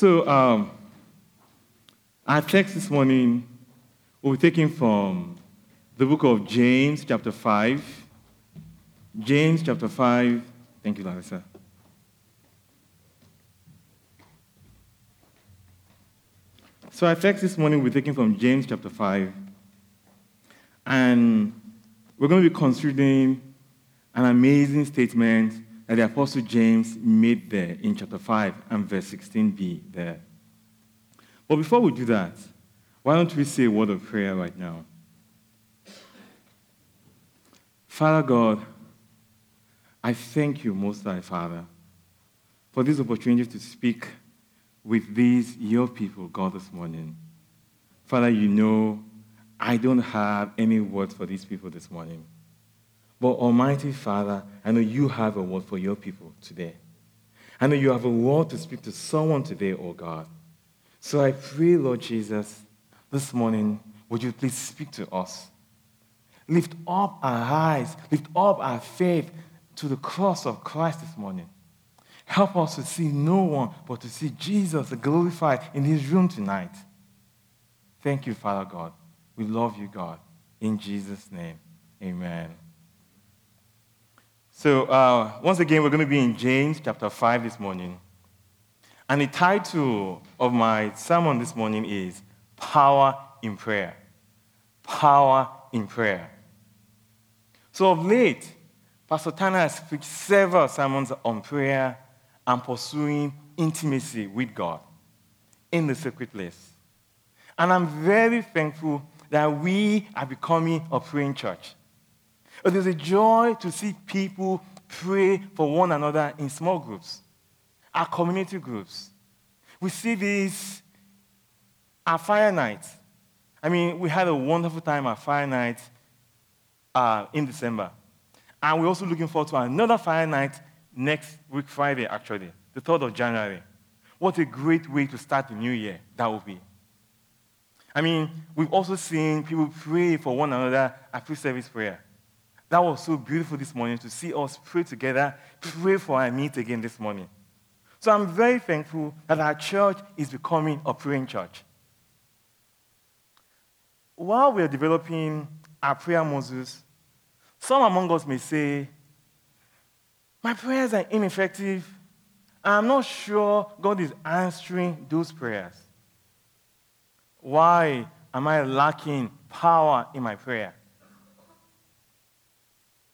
So, um, our text this morning will be taken from the book of James, chapter 5. James, chapter 5. Thank you, Larissa. So, our text this morning be taken from James, chapter 5. And we're going to be considering an amazing statement that the Apostle James made there in chapter 5 and verse 16b there. But before we do that, why don't we say a word of prayer right now? Father God, I thank you, Most High Father, for this opportunity to speak with these, your people, God, this morning. Father, you know I don't have any words for these people this morning. But Almighty Father, I know you have a word for your people today. I know you have a word to speak to someone today, oh God. So I pray, Lord Jesus, this morning, would you please speak to us? Lift up our eyes, lift up our faith to the cross of Christ this morning. Help us to see no one but to see Jesus glorified in his room tonight. Thank you, Father God. We love you, God. In Jesus' name, amen. So, uh, once again, we're going to be in James chapter 5 this morning. And the title of my sermon this morning is Power in Prayer. Power in Prayer. So, of late, Pastor Tanner has preached several sermons on prayer and pursuing intimacy with God in the secret place. And I'm very thankful that we are becoming a praying church. It is a joy to see people pray for one another in small groups, our community groups. We see this at fire night. I mean, we had a wonderful time at fire night uh, in December. And we're also looking forward to another fire night next week, Friday, actually, the 3rd of January. What a great way to start the new year that will be. I mean, we've also seen people pray for one another at pre service prayer. That was so beautiful this morning to see us pray together, pray for our meet again this morning. So I'm very thankful that our church is becoming a praying church. While we're developing our prayer muscles, some among us may say, My prayers are ineffective. I'm not sure God is answering those prayers. Why am I lacking power in my prayer?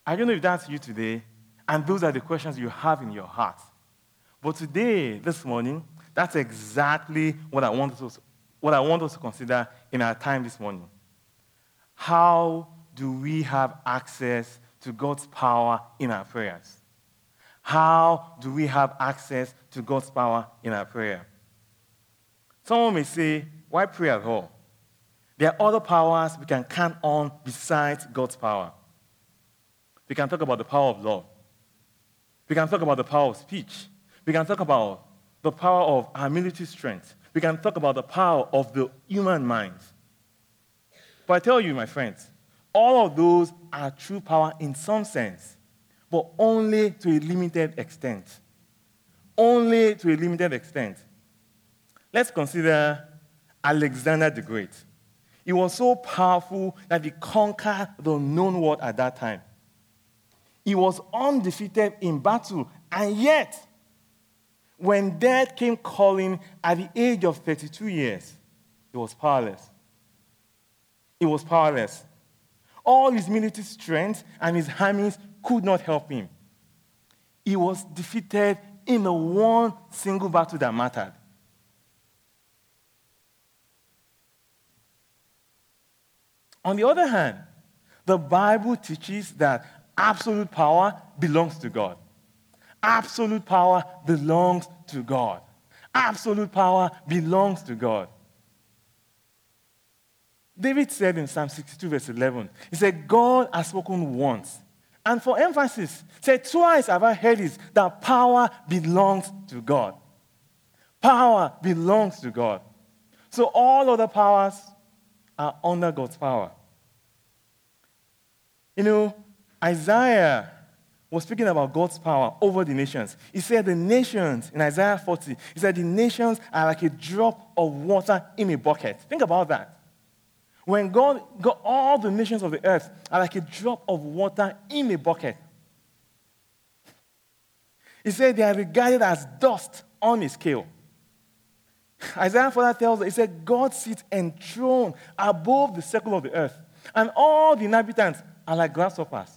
I don't know if that's you today, and those are the questions you have in your heart. But today, this morning, that's exactly what I want us, what I want us to consider in our time this morning. How do we have access to God's power in our prayers? How do we have access to God's power in our prayer? Someone may say, why pray at all? There are other powers we can count on besides God's power. We can talk about the power of love. We can talk about the power of speech. We can talk about the power of our military strength. We can talk about the power of the human mind. But I tell you, my friends, all of those are true power in some sense, but only to a limited extent. Only to a limited extent. Let's consider Alexander the Great. He was so powerful that he conquered the known world at that time. He was undefeated in battle. And yet, when death came calling at the age of 32 years, he was powerless. He was powerless. All his military strength and his armies could not help him. He was defeated in the one single battle that mattered. On the other hand, the Bible teaches that Absolute power belongs to God. Absolute power belongs to God. Absolute power belongs to God. David said in Psalm 62, verse 11, he said, God has spoken once. And for emphasis, said, Twice have I heard this, that power belongs to God. Power belongs to God. So all other powers are under God's power. You know, Isaiah was speaking about God's power over the nations. He said, The nations, in Isaiah 40, he said, The nations are like a drop of water in a bucket. Think about that. When God got all the nations of the earth are like a drop of water in a bucket. He said they are regarded as dust on a scale. Isaiah further tells us, he said, God sits enthroned above the circle of the earth, and all the inhabitants are like grasshoppers.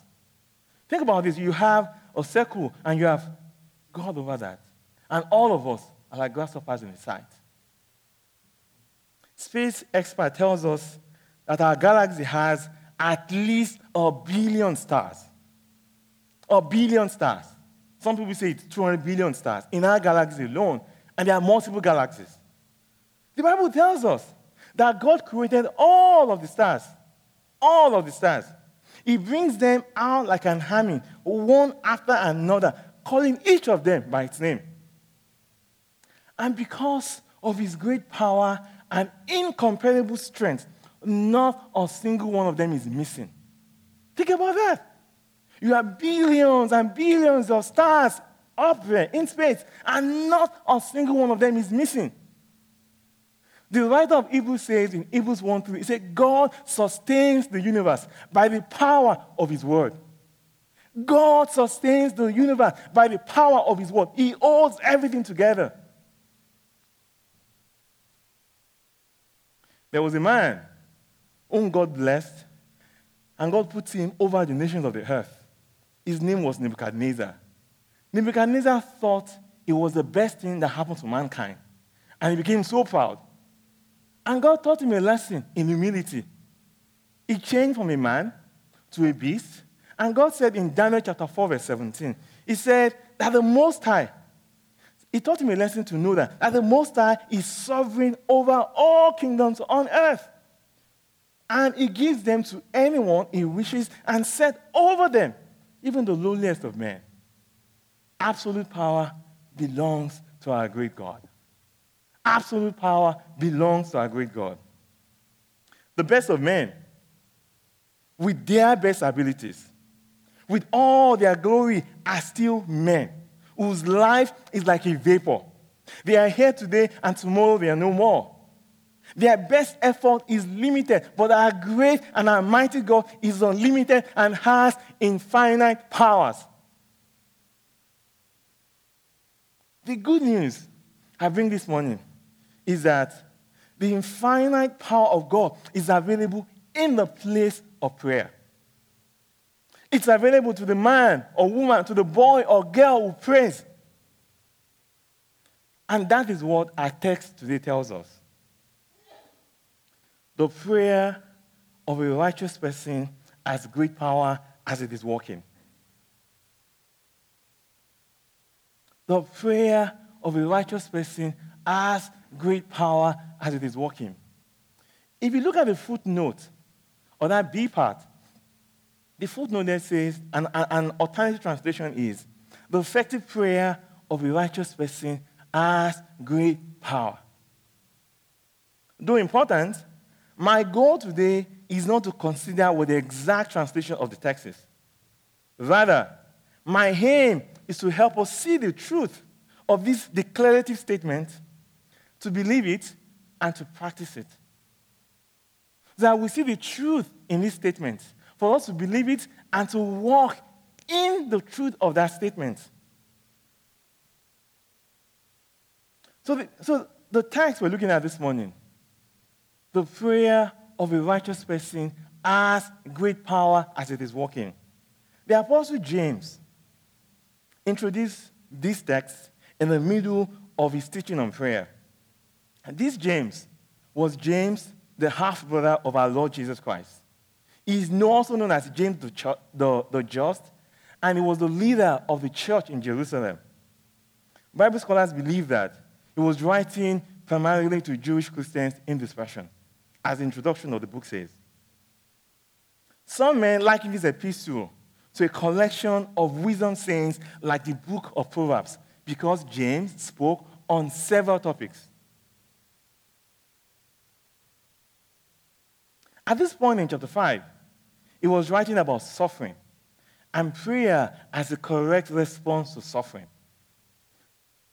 Think about this. You have a circle, and you have God over that. And all of us are like grasshoppers in His sight. Space expert tells us that our galaxy has at least a billion stars. A billion stars. Some people say it's 200 billion stars in our galaxy alone, and there are multiple galaxies. The Bible tells us that God created all of the stars, all of the stars. He brings them out like an army, one after another, calling each of them by its name. And because of his great power and incomparable strength, not a single one of them is missing. Think about that. You have billions and billions of stars up there in space, and not a single one of them is missing. The writer of Hebrews says in Hebrews 1 3, he said, God sustains the universe by the power of his word. God sustains the universe by the power of his word. He holds everything together. There was a man whom God blessed, and God put him over the nations of the earth. His name was Nebuchadnezzar. Nebuchadnezzar thought it was the best thing that happened to mankind, and he became so proud. And God taught him a lesson in humility. He changed from a man to a beast. And God said in Daniel chapter 4, verse 17, He said that the Most High, He taught him a lesson to know that, that the Most High is sovereign over all kingdoms on earth. And He gives them to anyone He wishes and set over them, even the lowliest of men. Absolute power belongs to our great God absolute power belongs to our great God. The best of men, with their best abilities, with all their glory, are still men whose life is like a vapor. They are here today and tomorrow they are no more. Their best effort is limited, but our great and our mighty God is unlimited and has infinite powers. The good news I bring this morning is that the infinite power of God is available in the place of prayer. It's available to the man or woman, to the boy or girl who prays. And that is what our text today tells us. The prayer of a righteous person has great power as it is working. The prayer of a righteous person has great power as it is working. If you look at the footnote or that B part, the footnote there says, an, an alternative translation is, the effective prayer of a righteous person has great power. Though important, my goal today is not to consider what the exact translation of the text is. Rather, my aim is to help us see the truth of this declarative statement to believe it, and to practice it. That we see the truth in this statement, for us to believe it and to walk in the truth of that statement. So the, so the text we're looking at this morning, the prayer of a righteous person has great power as it is working. The Apostle James introduced this text in the middle of his teaching on prayer. And this James was James, the half brother of our Lord Jesus Christ. He is also known as James the, the, the Just, and he was the leader of the church in Jerusalem. Bible scholars believe that he was writing primarily to Jewish Christians in dispersion, as the introduction of the book says. Some men liken this epistle to a collection of wisdom sayings like the book of Proverbs, because James spoke on several topics. At this point in chapter 5, he was writing about suffering. and prayer as a correct response to suffering.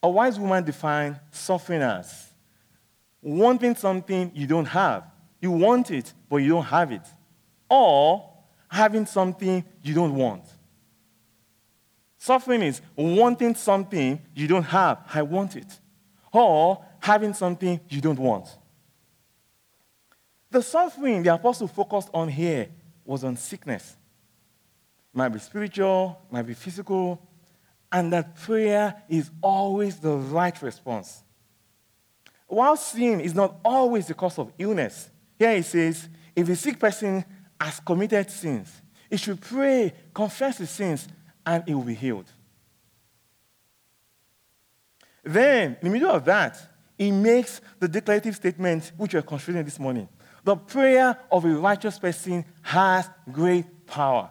A wise woman defined suffering as wanting something you don't have. You want it, but you don't have it. Or having something you don't want. Suffering is wanting something you don't have. I want it. Or having something you don't want. The suffering the apostle focused on here was on sickness. It might be spiritual, might be physical, and that prayer is always the right response. While sin is not always the cause of illness, here it says, if a sick person has committed sins, he should pray, confess his sins, and he will be healed. Then, in the middle of that, he makes the declarative statement which we're considering this morning. The prayer of a righteous person has great power.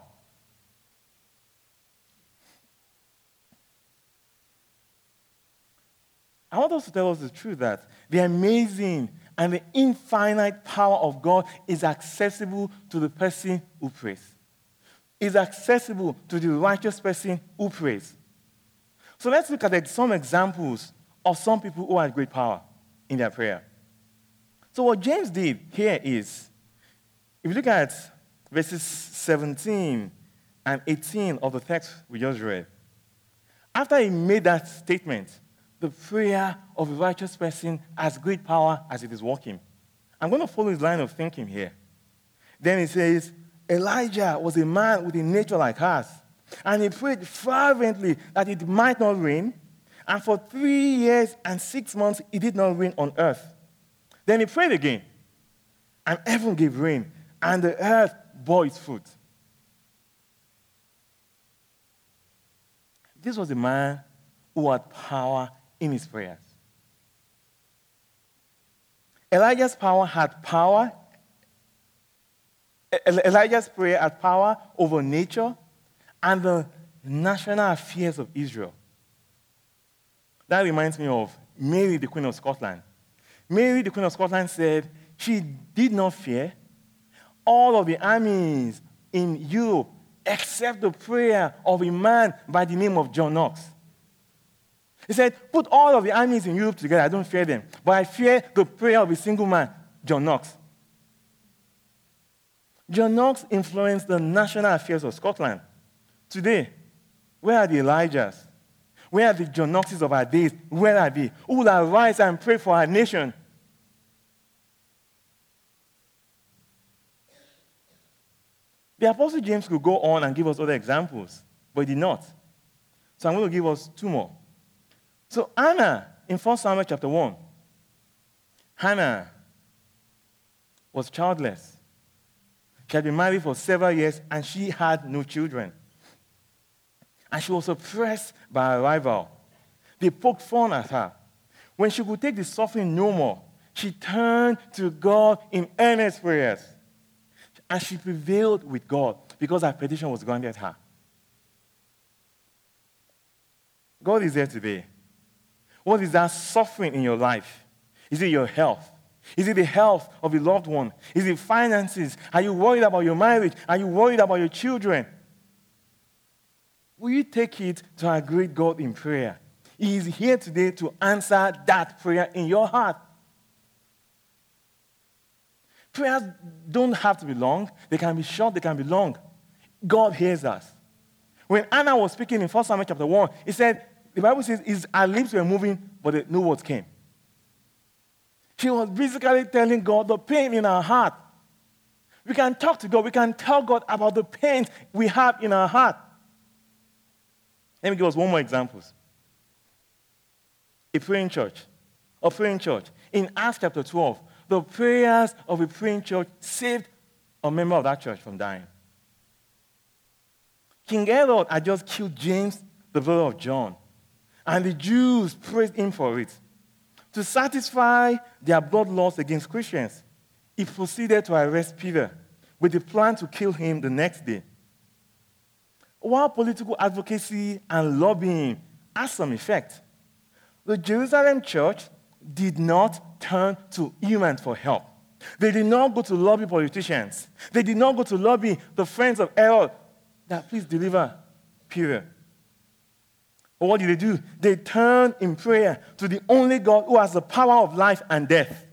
I want us to tell us the truth that the amazing and the infinite power of God is accessible to the person who prays. Is accessible to the righteous person who prays. So let's look at some examples of some people who had great power in their prayer. So what James did here is, if you look at verses 17 and 18 of the text we just read, after he made that statement, the prayer of a righteous person has great power as it is working. I'm going to follow his line of thinking here. Then he says, Elijah was a man with a nature like ours, and he prayed fervently that it might not rain. And for three years and six months, it did not rain on earth. Then he prayed again, and heaven gave rain, and the earth bore its fruit. This was a man who had power in his prayers. Elijah's power had power. Elijah's prayer had power over nature and the national affairs of Israel. That reminds me of Mary, the Queen of Scotland. Mary, the Queen of Scotland, said she did not fear all of the armies in Europe except the prayer of a man by the name of John Knox. He said, Put all of the armies in Europe together. I don't fear them. But I fear the prayer of a single man, John Knox. John Knox influenced the national affairs of Scotland. Today, where are the Elijahs? Where are the John of our days? Where are they? Who will arise and pray for our nation? The Apostle James could go on and give us other examples, but he did not. So I'm going to give us two more. So Anna, in 1 Samuel chapter 1, Hannah was childless. She had been married for several years and she had no children. And she was oppressed by a rival. They poked fun at her. When she could take the suffering no more, she turned to God in earnest prayers. And she prevailed with God because her petition was granted her. God is there today what is that suffering in your life? Is it your health? Is it the health of a loved one? Is it finances? Are you worried about your marriage? Are you worried about your children? Will you take it to our great God in prayer? He is here today to answer that prayer in your heart. Prayers don't have to be long, they can be short, they can be long. God hears us. When Anna was speaking in 1 Samuel chapter 1, he said, the Bible says his, her lips were moving, but no words came. She was basically telling God the pain in her heart. We can talk to God, we can tell God about the pain we have in our heart. Let me give us one more example. A praying church. A praying church. In Acts chapter 12, the prayers of a praying church saved a member of that church from dying. King Herod had just killed James, the brother of John. And the Jews praised him for it. To satisfy their bloodlust against Christians, he proceeded to arrest Peter with the plan to kill him the next day. While political advocacy and lobbying had some effect, the Jerusalem church did not turn to humans for help. They did not go to lobby politicians. They did not go to lobby the friends of Herod that please deliver Peter. But what did they do? They turned in prayer to the only God who has the power of life and death.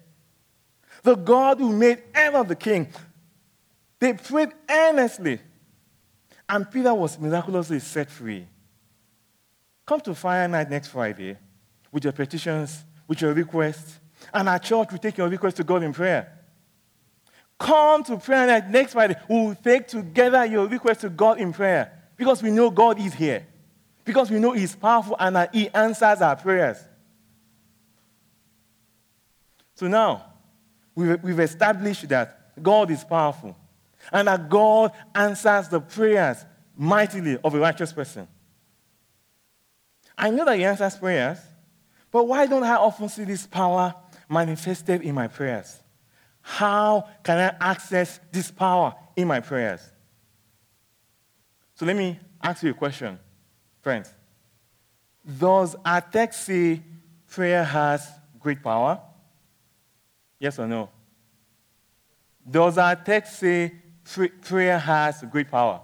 The God who made ever the king. They prayed earnestly. And Peter was miraculously set free. Come to Fire Night next Friday with your petitions, with your requests, and our church will take your request to God in prayer. Come to prayer night next Friday. We will take together your request to God in prayer because we know God is here. Because we know He's powerful and He answers our prayers. So now, we've established that God is powerful and that God answers the prayers mightily of a righteous person. I know that He answers prayers, but why don't I often see this power manifested in my prayers? How can I access this power in my prayers? So let me ask you a question, friends. Does our text say prayer has great power? Yes or no? Does our text say prayer has great power?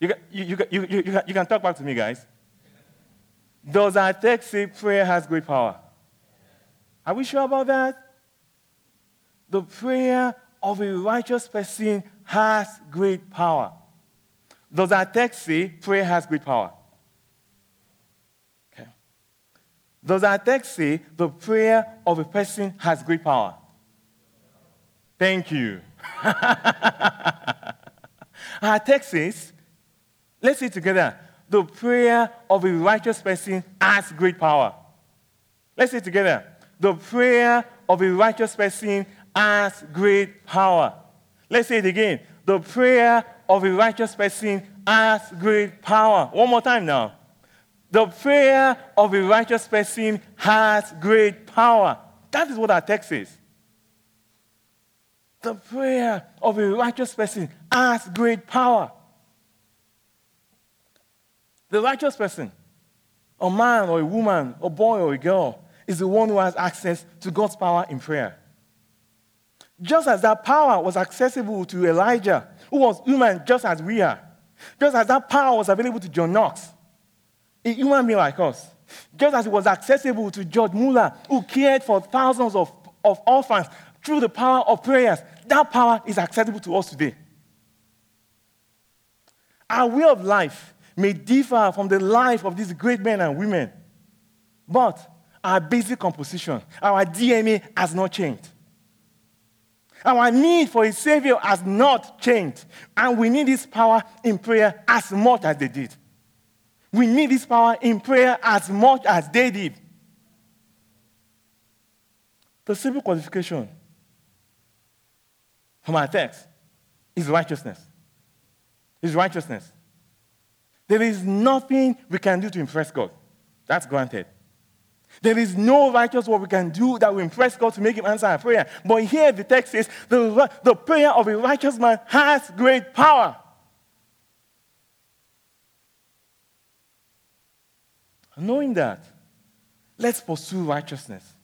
You, you, you, you, you, you can talk back to me, guys. Does our text say prayer has great power? Are we sure about that? The prayer of a righteous person has great power. Does our text say prayer has great power? Okay. Does our text say the prayer of a person has great power? Thank you. our text says, let's say together, the prayer of a righteous person has great power. Let's say together. The prayer of a righteous person has great power. Let's say it again. The prayer of a righteous person has great power. One more time now. The prayer of a righteous person has great power. That is what our text says. The prayer of a righteous person has great power. The righteous person, a man or a woman, a boy or a girl, is the one who has access to God's power in prayer. Just as that power was accessible to Elijah, who was human just as we are, just as that power was available to John Knox, a human being like us, just as it was accessible to George Muller, who cared for thousands of, of orphans through the power of prayers, that power is accessible to us today. Our way of life may differ from the life of these great men and women, but our basic composition, our DNA has not changed. Our need for a Savior has not changed. And we need this power in prayer as much as they did. We need this power in prayer as much as they did. The simple qualification from our text is righteousness. Is righteousness. There is nothing we can do to impress God. That's granted. There is no righteous what we can do that will impress God to make him answer our prayer. But here the text says the, the prayer of a righteous man has great power. Knowing that, let's pursue righteousness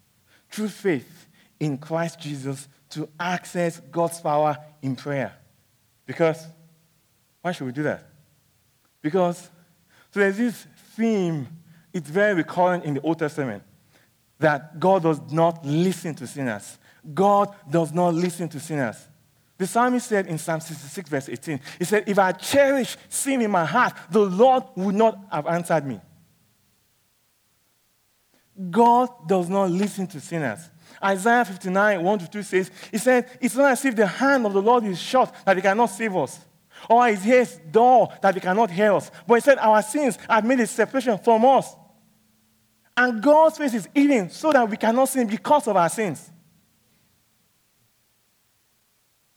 through faith in Christ Jesus to access God's power in prayer. Because, why should we do that? Because so there's this theme, it's very recurrent in the Old Testament, that God does not listen to sinners. God does not listen to sinners. The psalmist said in Psalm 66, verse 18, he said, If I cherish sin in my heart, the Lord would not have answered me. God does not listen to sinners. Isaiah 59, 1 to 2 says, He said, It's not as if the hand of the Lord is short that He cannot save us, or his ears dull that he cannot hear us. But he said, Our sins have made a separation from us. And God's face is hidden so that we cannot sin because of our sins.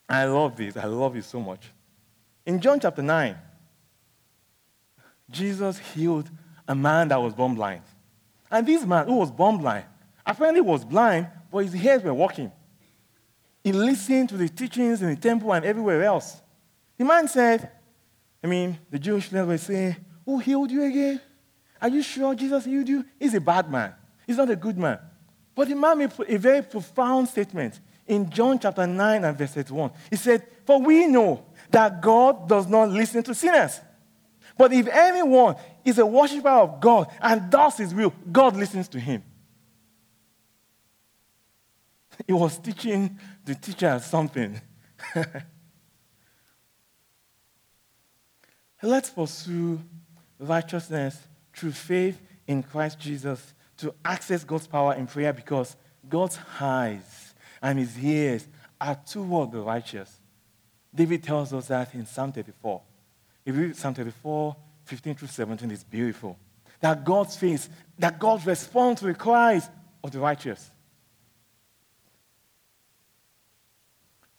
I love this. I love it so much. In John chapter 9, Jesus healed a man that was born blind. And this man who was born blind, apparently was blind, but his ears were working. He listened to the teachings in the temple and everywhere else. The man said, I mean, the Jewish leaders were saying, Who healed you again? Are you sure Jesus healed you? He's a bad man. He's not a good man. But the man made a very profound statement in John chapter 9 and verse 1. He said, For we know that God does not listen to sinners. But if anyone is a worshiper of God and does his will, God listens to him. He was teaching the teacher something. Let's pursue righteousness through faith in Christ Jesus to access God's power in prayer because God's eyes and his ears are toward the righteous. David tells us that in Psalm 34. If you read Psalm 34, 15 through 17, it's beautiful. That God's face, that God responds to the cries of the righteous.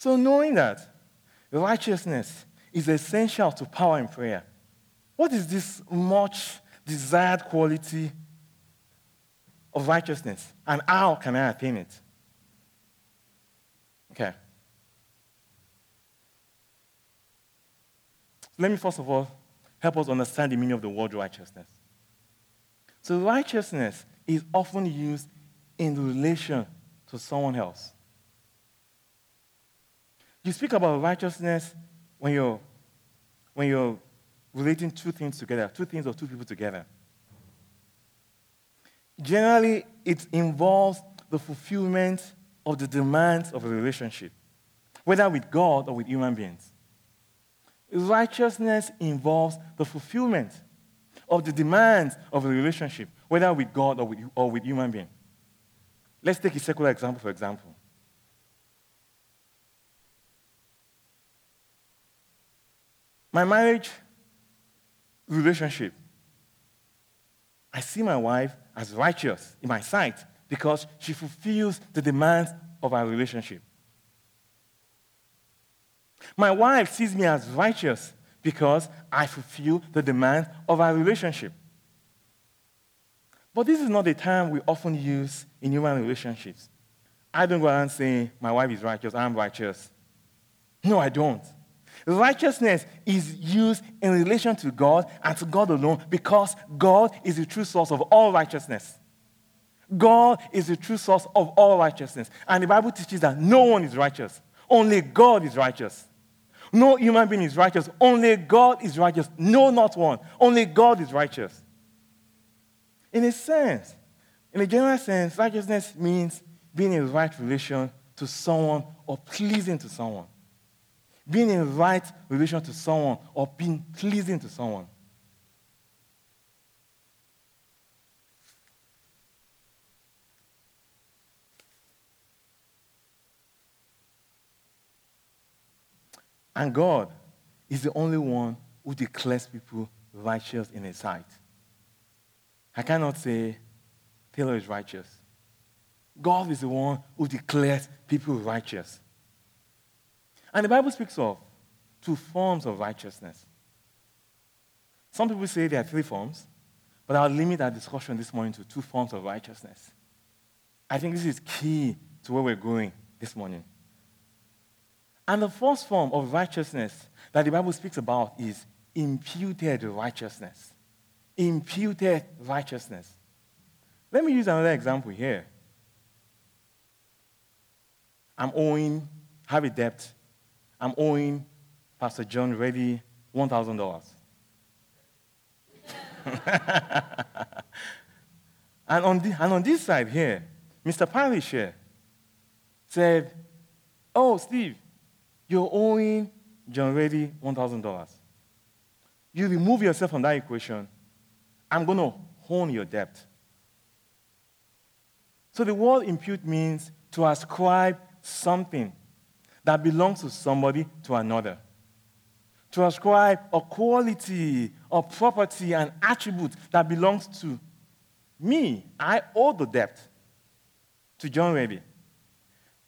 So, knowing that righteousness is essential to power in prayer, what is this much desired quality of righteousness? And how can I attain it? Okay. Let me first of all help us understand the meaning of the word righteousness. So, righteousness is often used in relation to someone else. You speak about righteousness when you're, when you're relating two things together, two things or two people together. Generally, it involves the fulfillment of the demands of a relationship, whether with God or with human beings. Righteousness involves the fulfillment of the demands of a relationship, whether with God or with, or with human beings. Let's take a secular example, for example. My marriage relationship. I see my wife as righteous in my sight because she fulfills the demands of our relationship. My wife sees me as righteous because I fulfill the demands of our relationship. But this is not the term we often use in human relationships. I don't go around saying, My wife is righteous, I'm righteous. No, I don't. Righteousness is used in relation to God and to God alone because God is the true source of all righteousness. God is the true source of all righteousness. And the Bible teaches that no one is righteous, only God is righteous. No human being is righteous, only God is righteous. No, not one. Only God is righteous. In a sense, in a general sense, righteousness means being in right relation to someone or pleasing to someone being in right relation to someone or being pleasing to someone. And God is the only one who declares people righteous in his sight. I cannot say Taylor is righteous. God is the one who declares people righteous. And the Bible speaks of two forms of righteousness. Some people say there are three forms, but I'll limit our discussion this morning to two forms of righteousness. I think this is key to where we're going this morning. And the first form of righteousness that the Bible speaks about is imputed righteousness. Imputed righteousness. Let me use another example here. I'm owing, have a debt I'm owing Pastor John Reddy $1,000. and, on and on this side here, Mr. Parish here said, Oh, Steve, you're owing John Reddy $1,000. You remove yourself from that equation, I'm going to hone your debt. So the word impute means to ascribe something that belongs to somebody to another. To ascribe a quality or property and attribute that belongs to me. I owe the debt to John Reddy.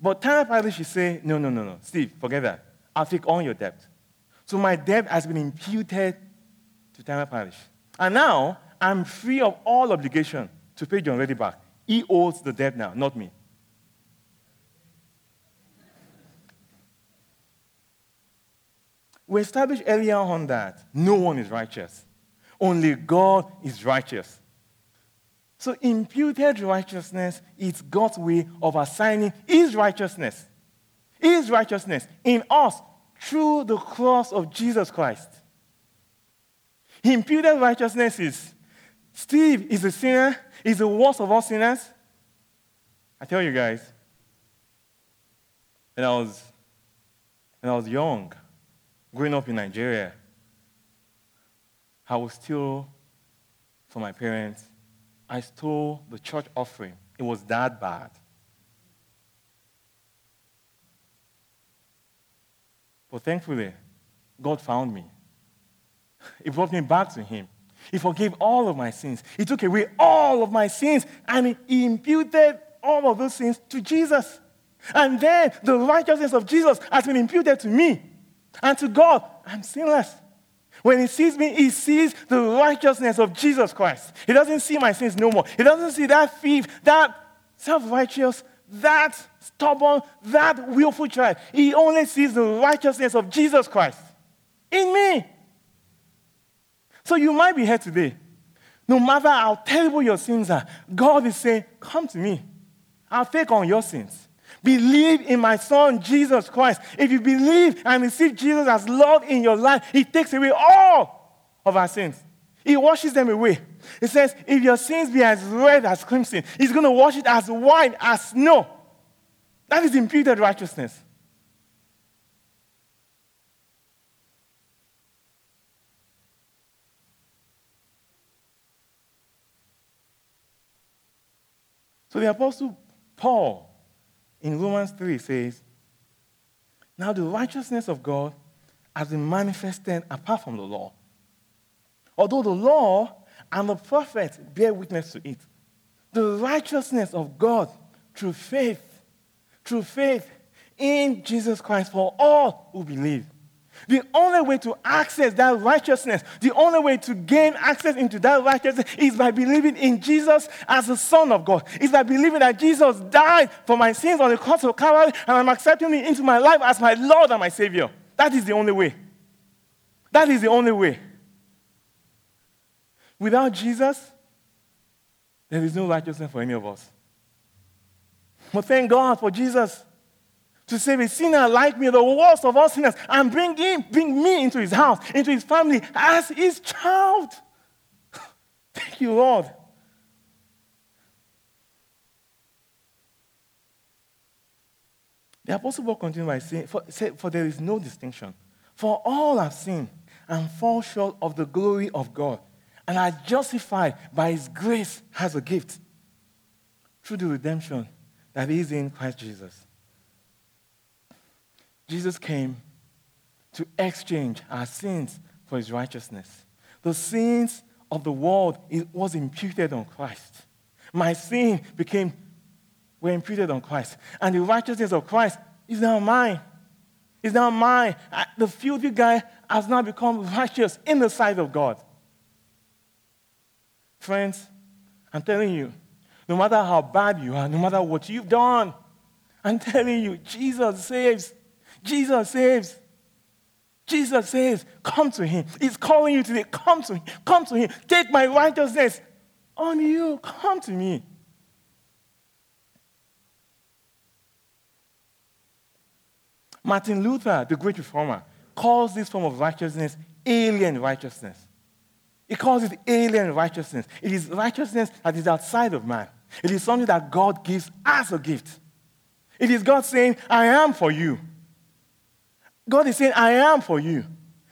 But Tyler Parish should say, no, no, no, no. Steve, forget that. I'll take all your debt. So my debt has been imputed to Tyler Parish. And now I'm free of all obligation to pay John Reddy back. He owes the debt now, not me. We established earlier on that no one is righteous. Only God is righteous. So imputed righteousness is God's way of assigning his righteousness his righteousness in us through the cross of Jesus Christ. Imputed righteousness is Steve is a sinner, is the worst of all sinners. I tell you guys, when I was, when I was young, growing up in Nigeria, I was still for my parents. I stole the church offering. It was that bad. But thankfully, God found me. He brought me back to Him. He forgave all of my sins. He took away all of my sins and He imputed all of those sins to Jesus. And then the righteousness of Jesus has been imputed to me. And to God, I'm sinless. When he sees me, he sees the righteousness of Jesus Christ. He doesn't see my sins no more. He doesn't see that thief, that self righteous, that stubborn, that willful child. He only sees the righteousness of Jesus Christ in me. So you might be here today. No matter how terrible your sins are, God is saying, Come to me. I'll take on your sins. Believe in my son, Jesus Christ. If you believe and receive Jesus as Lord in your life, He takes away all of our sins. He washes them away. He says, if your sins be as red as crimson, He's going to wash it as white as snow. That is imputed righteousness. So the Apostle Paul in Romans 3 says, Now the righteousness of God has been manifested apart from the law. Although the law and the prophets bear witness to it, the righteousness of God through faith, through faith in Jesus Christ for all who believe. The only way to access that righteousness, the only way to gain access into that righteousness is by believing in Jesus as the Son of God. Is by believing that Jesus died for my sins on the cross of Calvary and I'm accepting Him into my life as my Lord and my Savior. That is the only way. That is the only way. Without Jesus, there is no righteousness for any of us. But thank God for Jesus to save a sinner like me, the worst of all sinners, and bring him, bring me into his house, into his family as his child. Thank you, Lord. The Apostle Paul continues by saying, for, say, for there is no distinction. For all have sinned and fall short of the glory of God, and are justified by his grace as a gift through the redemption that is in Christ Jesus. Jesus came to exchange our sins for his righteousness. The sins of the world was imputed on Christ. My sin became were imputed on Christ. And the righteousness of Christ is now mine. Is now mine. The filthy guy has now become righteous in the sight of God. Friends, I'm telling you, no matter how bad you are, no matter what you've done, I'm telling you, Jesus saves. Jesus saves. Jesus says, Come to him. He's calling you today. Come to him. Come to him. Take my righteousness on you. Come to me. Martin Luther, the great reformer, calls this form of righteousness alien righteousness. He calls it alien righteousness. It is righteousness that is outside of man. It is something that God gives as a gift. It is God saying, I am for you. God is saying, I am for you.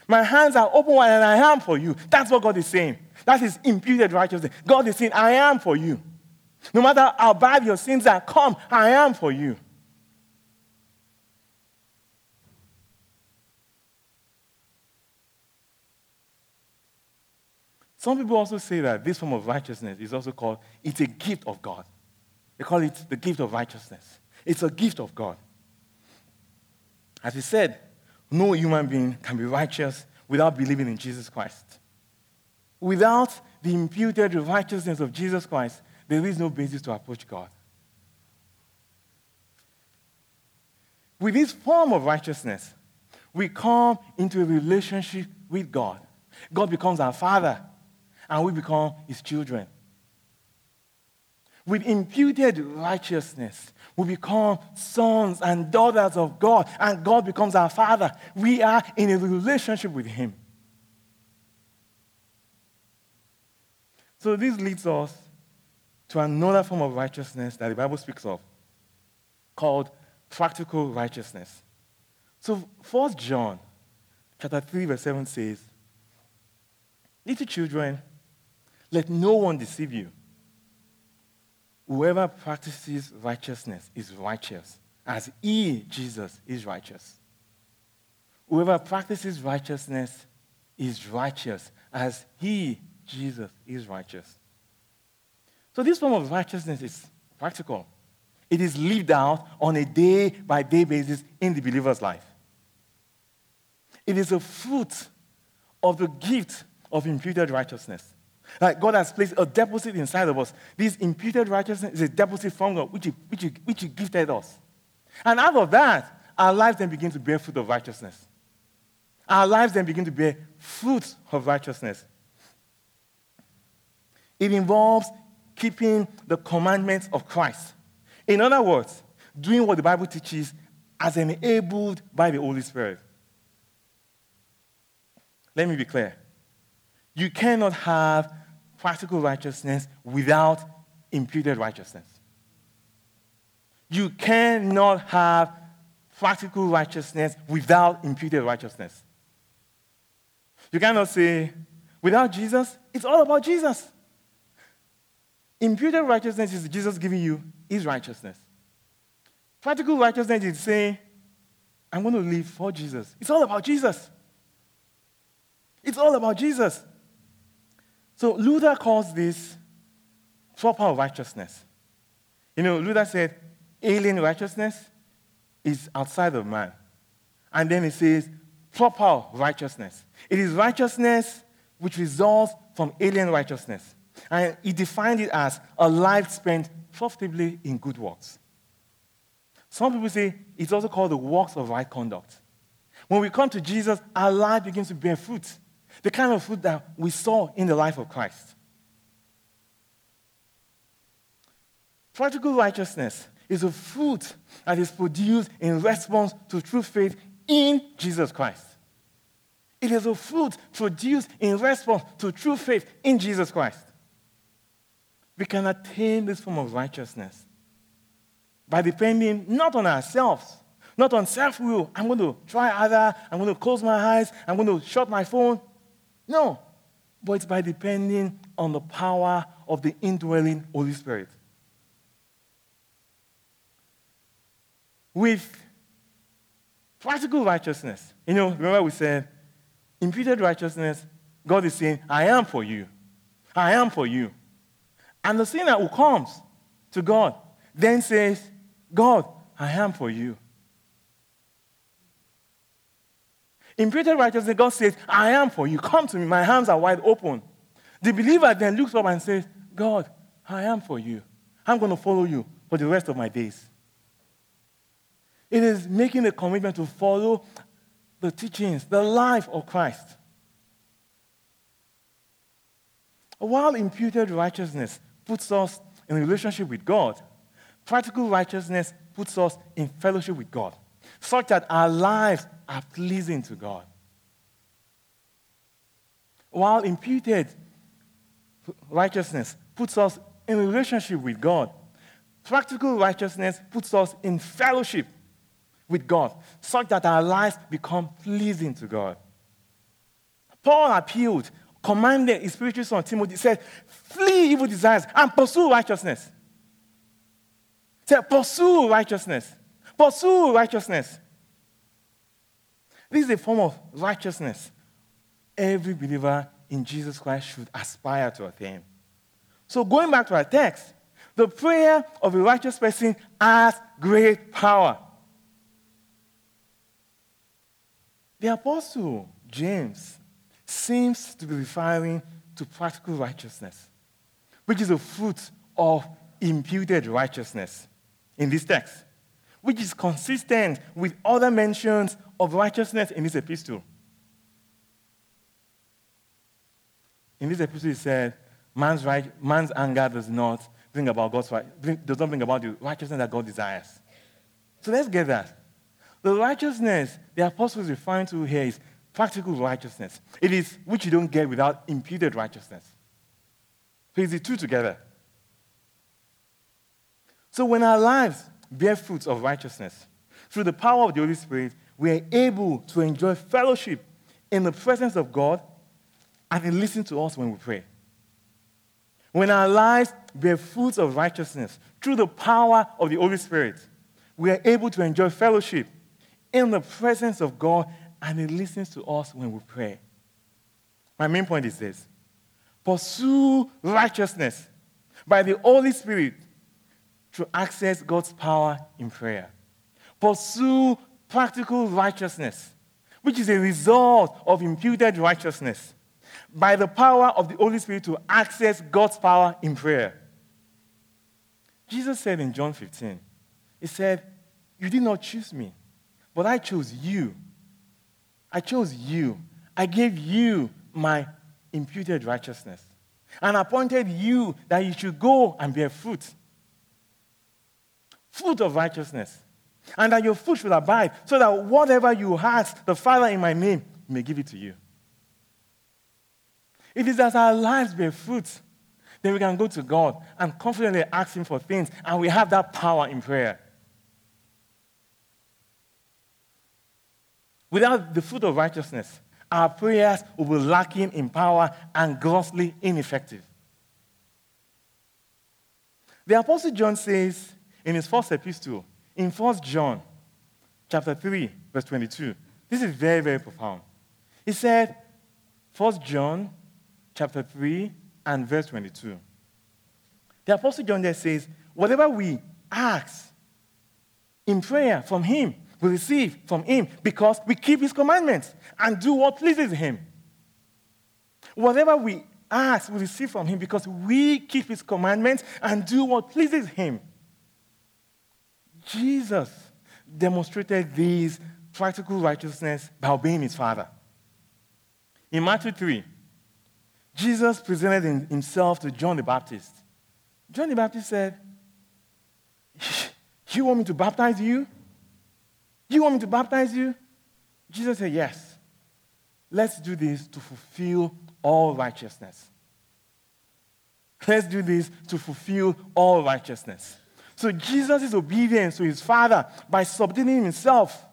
My hands are open wide and I am for you. That's what God is saying. That is imputed righteousness. God is saying, I am for you. No matter how bad your sins are, come, I am for you. Some people also say that this form of righteousness is also called, it's a gift of God. They call it the gift of righteousness. It's a gift of God. As he said, no human being can be righteous without believing in Jesus Christ. Without the imputed righteousness of Jesus Christ, there is no basis to approach God. With this form of righteousness, we come into a relationship with God. God becomes our Father, and we become His children. With imputed righteousness, we become sons and daughters of God, and God becomes our Father. We are in a relationship with Him. So, this leads us to another form of righteousness that the Bible speaks of called practical righteousness. So, 1 John chapter 3, verse 7 says, Little children, let no one deceive you. Whoever practices righteousness is righteous, as he, Jesus, is righteous. Whoever practices righteousness is righteous, as he, Jesus, is righteous. So, this form of righteousness is practical. It is lived out on a day by day basis in the believer's life. It is a fruit of the gift of imputed righteousness. Like God has placed a deposit inside of us. This imputed righteousness is a deposit from God, which he, which, he, which he gifted us. And out of that, our lives then begin to bear fruit of righteousness. Our lives then begin to bear fruit of righteousness. It involves keeping the commandments of Christ. In other words, doing what the Bible teaches as enabled by the Holy Spirit. Let me be clear. You cannot have practical righteousness without imputed righteousness. You cannot have practical righteousness without imputed righteousness. You cannot say, without Jesus, it's all about Jesus. Imputed righteousness is Jesus giving you his righteousness. Practical righteousness is saying, I'm going to live for Jesus. It's all about Jesus. It's all about Jesus. So Luther calls this proper righteousness. You know, Luther said alien righteousness is outside of man. And then he says proper righteousness. It is righteousness which results from alien righteousness. And he defined it as a life spent profitably in good works. Some people say it's also called the works of right conduct. When we come to Jesus, our life begins to bear fruit. The kind of fruit that we saw in the life of Christ. Practical righteousness is a fruit that is produced in response to true faith in Jesus Christ. It is a fruit produced in response to true faith in Jesus Christ. We can attain this form of righteousness by depending not on ourselves, not on self will. I'm going to try other, I'm going to close my eyes. I'm going to shut my phone. No, but it's by depending on the power of the indwelling Holy Spirit. With practical righteousness, you know, remember we said, imputed righteousness, God is saying, I am for you. I am for you. And the sinner who comes to God then says, God, I am for you. Imputed righteousness, God says, I am for you. Come to me. My hands are wide open. The believer then looks up and says, God, I am for you. I'm going to follow you for the rest of my days. It is making a commitment to follow the teachings, the life of Christ. While imputed righteousness puts us in relationship with God, practical righteousness puts us in fellowship with God, such that our lives are pleasing to God. While imputed righteousness puts us in relationship with God, practical righteousness puts us in fellowship with God, such that our lives become pleasing to God. Paul appealed, commanded his spiritual son Timothy, said, Flee evil desires and pursue righteousness. He said, Pursue righteousness. Pursue righteousness. This is a form of righteousness every believer in Jesus Christ should aspire to attain. So, going back to our text, the prayer of a righteous person has great power. The apostle James seems to be referring to practical righteousness, which is a fruit of imputed righteousness in this text, which is consistent with other mentions of righteousness in this epistle. In this epistle, he said, man's, right, man's anger does not bring about God's right, does not bring about the righteousness that God desires. So let's get that. The righteousness the apostle is referring to here is practical righteousness. It is which you don't get without imputed righteousness. So it's the two together. So when our lives bear fruits of righteousness, through the power of the Holy Spirit, we are able to enjoy fellowship in the presence of God and He listens to us when we pray. When our lives bear fruits of righteousness through the power of the Holy Spirit, we are able to enjoy fellowship in the presence of God and He listens to us when we pray. My main point is this pursue righteousness by the Holy Spirit to access God's power in prayer. Pursue practical righteousness, which is a result of imputed righteousness, by the power of the Holy Spirit to access God's power in prayer. Jesus said in John 15, He said, You did not choose me, but I chose you. I chose you. I gave you my imputed righteousness and appointed you that you should go and bear fruit. Fruit of righteousness. And that your fruit should abide, so that whatever you ask the Father in my name may give it to you. If it is as our lives bear fruit, then we can go to God and confidently ask Him for things, and we have that power in prayer. Without the fruit of righteousness, our prayers will be lacking in power and grossly ineffective. The Apostle John says in his first epistle, in 1 John chapter 3, verse 22, this is very, very profound. He said, 1 John chapter 3 and verse 22. The Apostle John there says, whatever we ask in prayer from him, we receive from Him because we keep His commandments and do what pleases Him. Whatever we ask, we receive from Him because we keep His commandments and do what pleases Him. Jesus demonstrated these practical righteousness by obeying His Father. In Matthew 3, Jesus presented himself to John the Baptist. John the Baptist said, You want me to baptize you? You want me to baptize you? Jesus said, Yes. Let's do this to fulfill all righteousness. Let's do this to fulfill all righteousness. So Jesus is obedient to his Father by submitting himself.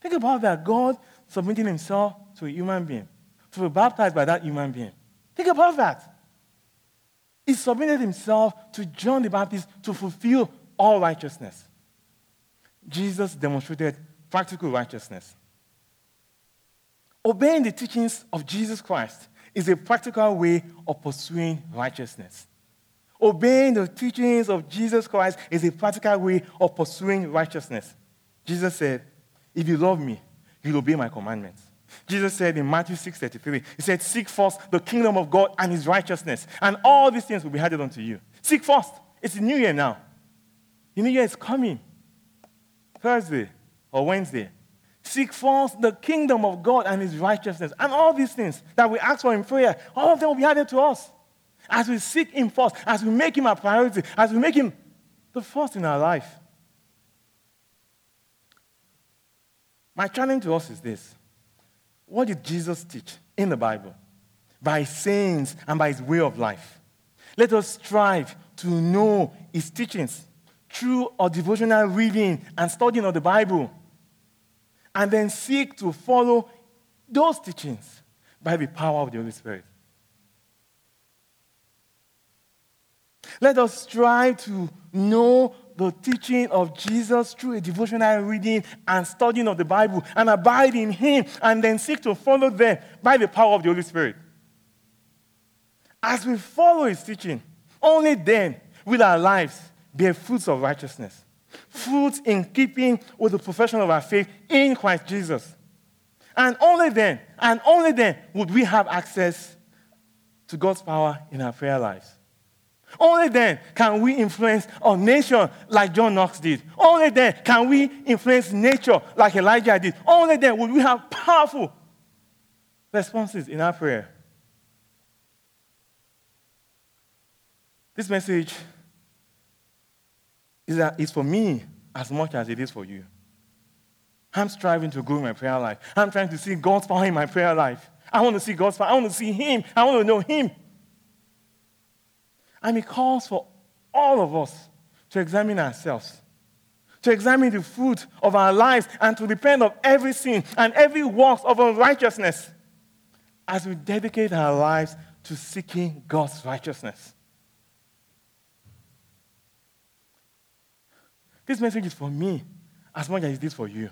Think about that. God submitting himself to a human being, to be baptized by that human being. Think about that. He submitted himself to John the Baptist to fulfill all righteousness. Jesus demonstrated practical righteousness. Obeying the teachings of Jesus Christ is a practical way of pursuing righteousness. Obeying the teachings of Jesus Christ is a practical way of pursuing righteousness. Jesus said, If you love me, you'll obey my commandments. Jesus said in Matthew 6:33, He said, Seek first the kingdom of God and his righteousness, and all these things will be added unto you. Seek first. It's the new year now. The new year is coming. Thursday or Wednesday. Seek first the kingdom of God and his righteousness. And all these things that we ask for in prayer, all of them will be added to us. As we seek him first, as we make him a priority, as we make him the first in our life. My challenge to us is this What did Jesus teach in the Bible? By his sayings and by his way of life. Let us strive to know his teachings through our devotional reading and studying of the Bible, and then seek to follow those teachings by the power of the Holy Spirit. Let us strive to know the teaching of Jesus through a devotional reading and studying of the Bible and abide in Him and then seek to follow them by the power of the Holy Spirit. As we follow His teaching, only then will our lives bear fruits of righteousness, fruits in keeping with the profession of our faith in Christ Jesus. And only then, and only then would we have access to God's power in our prayer lives. Only then can we influence our nation like John Knox did. Only then can we influence nature like Elijah did. Only then will we have powerful responses in our prayer. This message is for me as much as it is for you. I'm striving to grow my prayer life. I'm trying to see God's power in my prayer life. I want to see God's power. I want to see Him. I want to know Him. And it calls for all of us to examine ourselves, to examine the fruit of our lives, and to repent of every sin and every work of unrighteousness as we dedicate our lives to seeking God's righteousness. This message is for me as much as it is for you.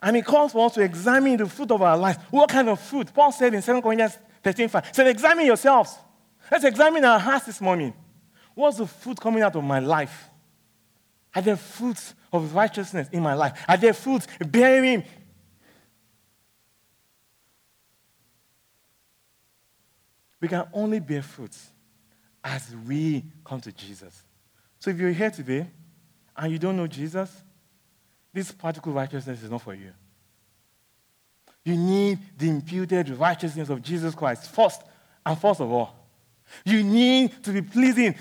And it calls for us to examine the fruit of our lives. What kind of fruit? Paul said in 2 Corinthians 13 5, said, Examine yourselves. Let's examine our hearts this morning. What's the fruit coming out of my life? Are there fruits of righteousness in my life? Are there fruits bearing? We can only bear fruits as we come to Jesus. So if you're here today and you don't know Jesus, this particular righteousness is not for you. You need the imputed righteousness of Jesus Christ first and first of all. You need to be pleasing.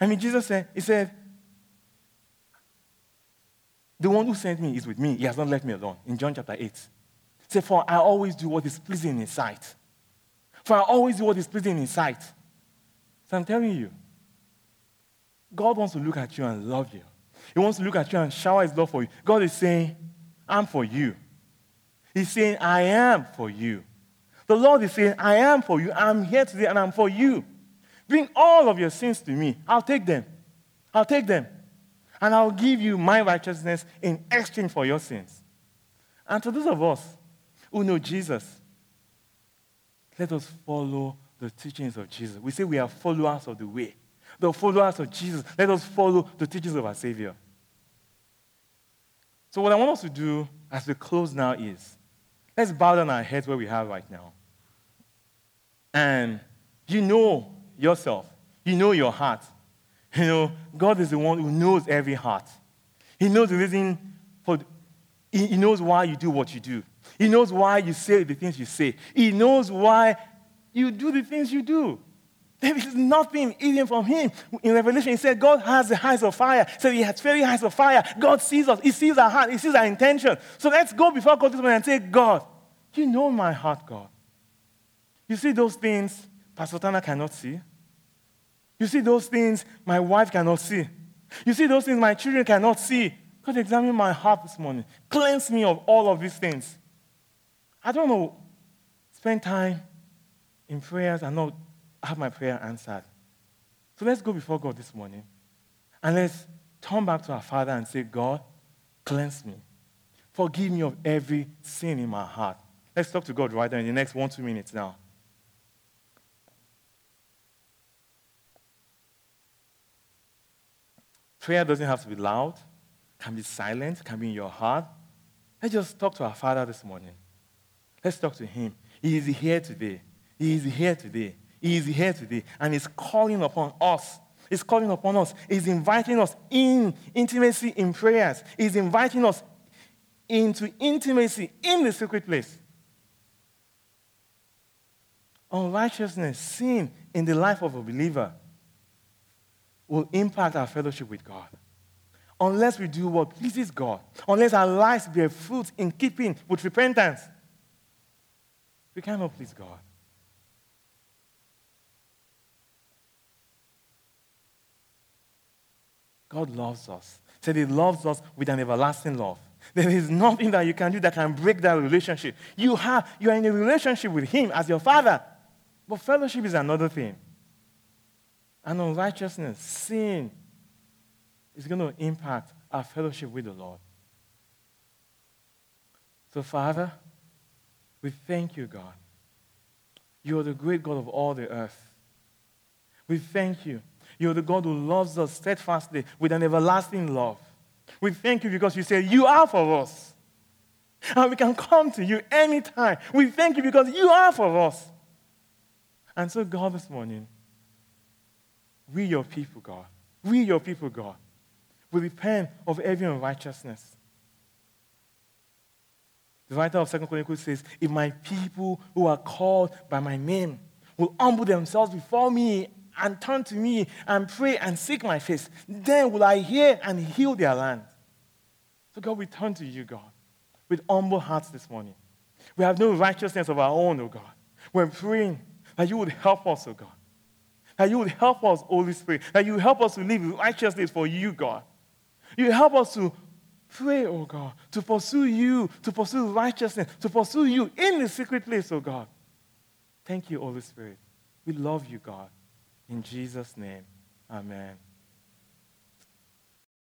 I mean, Jesus said, He said, The one who sent me is with me. He has not left me alone. In John chapter 8. He said, For I always do what is pleasing in sight. For I always do what is pleasing in sight. So I'm telling you, God wants to look at you and love you. He wants to look at you and shower his love for you. God is saying, I'm for you. He's saying, I am for you. The Lord is saying, I am for you. I'm here today and I'm for you. Bring all of your sins to me. I'll take them. I'll take them. And I'll give you my righteousness in exchange for your sins. And to those of us who know Jesus, let us follow the teachings of Jesus. We say we are followers of the way the followers of Jesus. Let us follow the teachings of our Savior. So, what I want us to do as we close now is let's bow down our heads where we are right now. And you know yourself, you know your heart. You know, God is the one who knows every heart. He knows the reason for, he knows why you do what you do. He knows why you say the things you say. He knows why you do the things you do. There is nothing hidden from him. In Revelation, he said, God has the eyes of fire. Said he has very eyes of fire. God sees us. He sees our heart. He sees our intention. So let's go before God this morning and say, God, you know my heart, God. You see those things Pastor Tana cannot see. You see those things my wife cannot see. You see those things my children cannot see. God, examine my heart this morning. Cleanse me of all of these things. I don't know. Spend time in prayers and not have my prayer answered. So let's go before God this morning and let's turn back to our Father and say, God, cleanse me. Forgive me of every sin in my heart. Let's talk to God right now in the next one, two minutes now. Prayer doesn't have to be loud, can be silent, can be in your heart. Let's just talk to our Father this morning. Let's talk to Him. He is here today. He is here today. He is here today and He's calling upon us. He's calling upon us. He's inviting us in intimacy in prayers. He's inviting us into intimacy in the secret place. Unrighteousness, sin in the life of a believer will impact our fellowship with God. Unless we do what pleases God, unless our lives bear fruit in keeping with repentance, we cannot please God. God loves us. Said He loves us with an everlasting love. There is nothing that you can do that can break that relationship. You have you are in a relationship with Him as your Father, but fellowship is another thing. And unrighteousness, sin, is going to impact our fellowship with the Lord. So, Father, we thank you, God. You are the great God of all the earth. We thank you you're the God who loves us steadfastly with an everlasting love. We thank you because you say you are for us. And we can come to you anytime. We thank you because you are for us. And so, God, this morning, we, your people, God, we, your people, God, we repent of every unrighteousness. The writer of 2 Chronicles says, If my people who are called by my name will humble themselves before me and turn to me and pray and seek my face. Then will I hear and heal their land. So, God, we turn to you, God, with humble hearts this morning. We have no righteousness of our own, oh God. We're praying that you would help us, oh God. That you would help us, Holy Spirit. That you help us to live in righteousness for you, God. You help us to pray, oh God, to pursue you, to pursue righteousness, to pursue you in the secret place, oh God. Thank you, Holy Spirit. We love you, God. In Jesus' name, amen.